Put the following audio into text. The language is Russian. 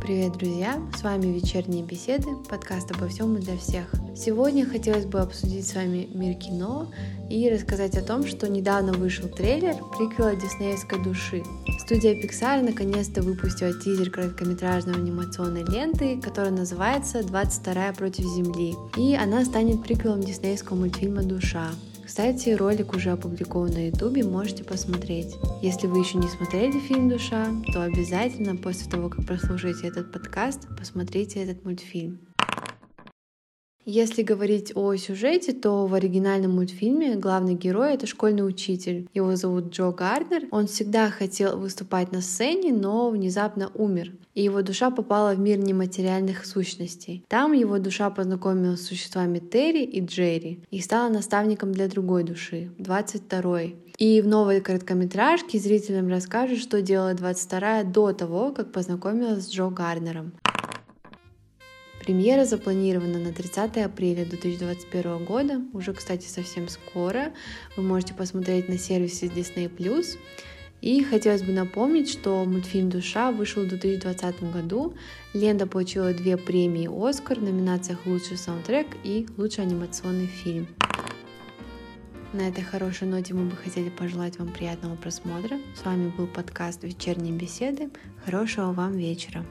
Привет, друзья! С вами «Вечерние беседы», подкаст обо всем и для всех. Сегодня хотелось бы обсудить с вами мир кино и рассказать о том, что недавно вышел трейлер приквела диснеевской души. Студия Pixar наконец-то выпустила тизер короткометражной анимационной ленты, которая называется «22 против Земли», и она станет приквелом диснеевского мультфильма «Душа». Кстати, ролик уже опубликован на ютубе, можете посмотреть. Если вы еще не смотрели фильм «Душа», то обязательно после того, как прослушаете этот подкаст, посмотрите этот мультфильм. Если говорить о сюжете, то в оригинальном мультфильме главный герой — это школьный учитель. Его зовут Джо Гарднер. Он всегда хотел выступать на сцене, но внезапно умер. И его душа попала в мир нематериальных сущностей. Там его душа познакомилась с существами Терри и Джерри и стала наставником для другой души, 22-й. И в новой короткометражке зрителям расскажут, что делала 22-я до того, как познакомилась с Джо Гарднером. Премьера запланирована на 30 апреля 2021 года, уже, кстати, совсем скоро. Вы можете посмотреть на сервисе Disney+. И хотелось бы напомнить, что мультфильм «Душа» вышел в 2020 году. Лента получила две премии «Оскар» в номинациях «Лучший саундтрек» и «Лучший анимационный фильм». На этой хорошей ноте мы бы хотели пожелать вам приятного просмотра. С вами был подкаст «Вечерние беседы». Хорошего вам вечера!